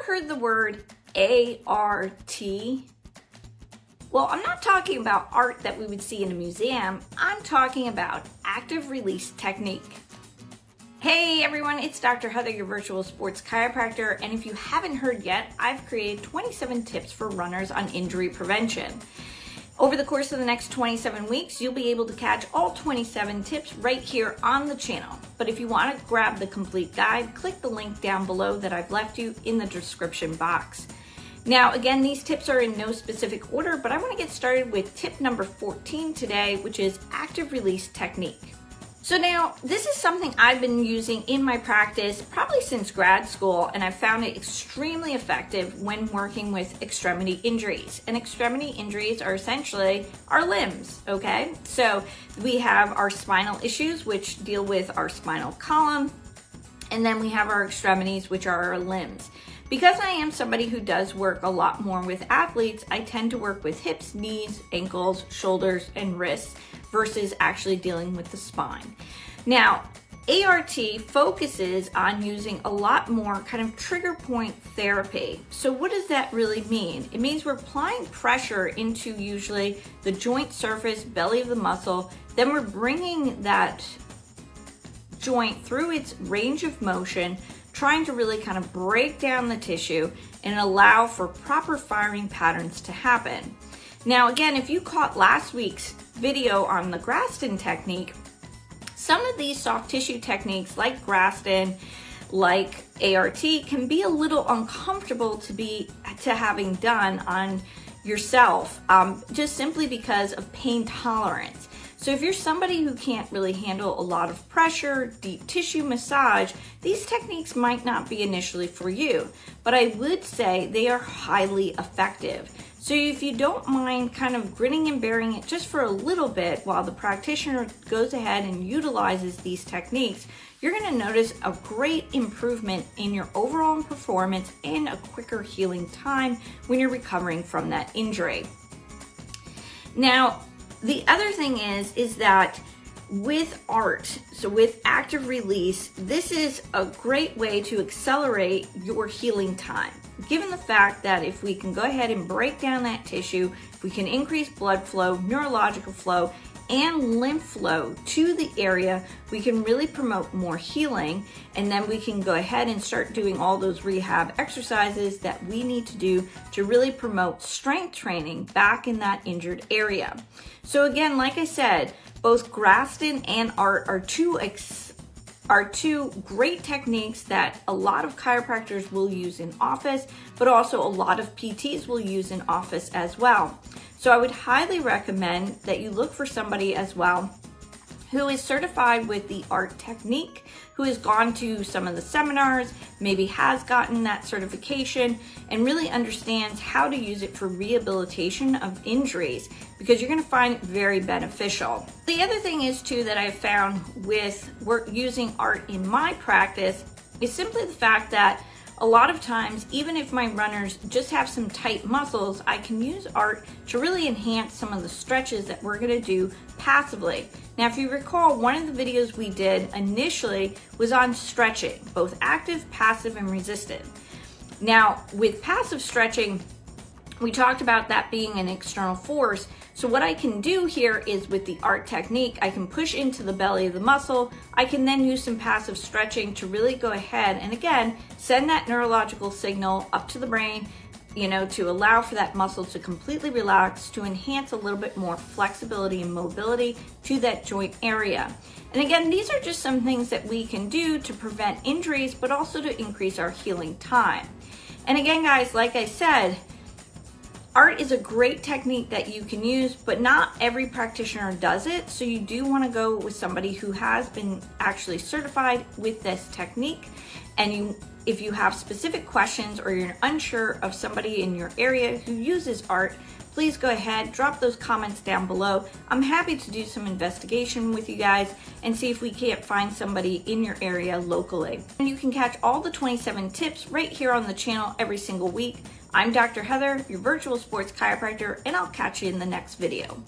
ever heard the word ART? Well, I'm not talking about art that we would see in a museum. I'm talking about active release technique. Hey everyone, it's Dr. Heather, your virtual sports chiropractor, and if you haven't heard yet, I've created 27 tips for runners on injury prevention. Over the course of the next 27 weeks, you'll be able to catch all 27 tips right here on the channel. But if you want to grab the complete guide, click the link down below that I've left you in the description box. Now, again, these tips are in no specific order, but I want to get started with tip number 14 today, which is active release technique. So now this is something I've been using in my practice probably since grad school and I've found it extremely effective when working with extremity injuries. And extremity injuries are essentially our limbs, okay? So we have our spinal issues which deal with our spinal column and then we have our extremities which are our limbs. Because I am somebody who does work a lot more with athletes, I tend to work with hips, knees, ankles, shoulders, and wrists versus actually dealing with the spine. Now, ART focuses on using a lot more kind of trigger point therapy. So, what does that really mean? It means we're applying pressure into usually the joint surface, belly of the muscle, then we're bringing that joint through its range of motion, trying to really kind of break down the tissue and allow for proper firing patterns to happen. Now, again, if you caught last week's video on the Graston technique, some of these soft tissue techniques like Graston, like ART can be a little uncomfortable to be to having done on yourself um, just simply because of pain tolerance. So if you're somebody who can't really handle a lot of pressure, deep tissue massage, these techniques might not be initially for you, but I would say they are highly effective. So if you don't mind kind of grinning and bearing it just for a little bit while the practitioner goes ahead and utilizes these techniques, you're going to notice a great improvement in your overall performance and a quicker healing time when you're recovering from that injury. Now, the other thing is is that with art, so with active release, this is a great way to accelerate your healing time. Given the fact that if we can go ahead and break down that tissue, if we can increase blood flow, neurological flow, and lymph flow to the area, we can really promote more healing. And then we can go ahead and start doing all those rehab exercises that we need to do to really promote strength training back in that injured area. So, again, like I said, both Graston and Art are two ex- are two great techniques that a lot of chiropractors will use in office, but also a lot of PTs will use in office as well. So I would highly recommend that you look for somebody as well who is certified with the art technique, who has gone to some of the seminars, maybe has gotten that certification, and really understands how to use it for rehabilitation of injuries because you're going to find it very beneficial. The other thing is too that I've found with work using art in my practice is simply the fact that a lot of times, even if my runners just have some tight muscles, I can use art to really enhance some of the stretches that we're gonna do passively. Now, if you recall, one of the videos we did initially was on stretching, both active, passive, and resisted. Now, with passive stretching, we talked about that being an external force. So what I can do here is with the art technique, I can push into the belly of the muscle. I can then use some passive stretching to really go ahead and again, send that neurological signal up to the brain, you know, to allow for that muscle to completely relax, to enhance a little bit more flexibility and mobility to that joint area. And again, these are just some things that we can do to prevent injuries, but also to increase our healing time. And again, guys, like I said, Art is a great technique that you can use, but not every practitioner does it. So you do want to go with somebody who has been actually certified with this technique. And you, if you have specific questions or you're unsure of somebody in your area who uses art, please go ahead, drop those comments down below. I'm happy to do some investigation with you guys and see if we can't find somebody in your area locally. And you can catch all the 27 tips right here on the channel every single week. I'm Dr. Heather, your virtual sports chiropractor, and I'll catch you in the next video.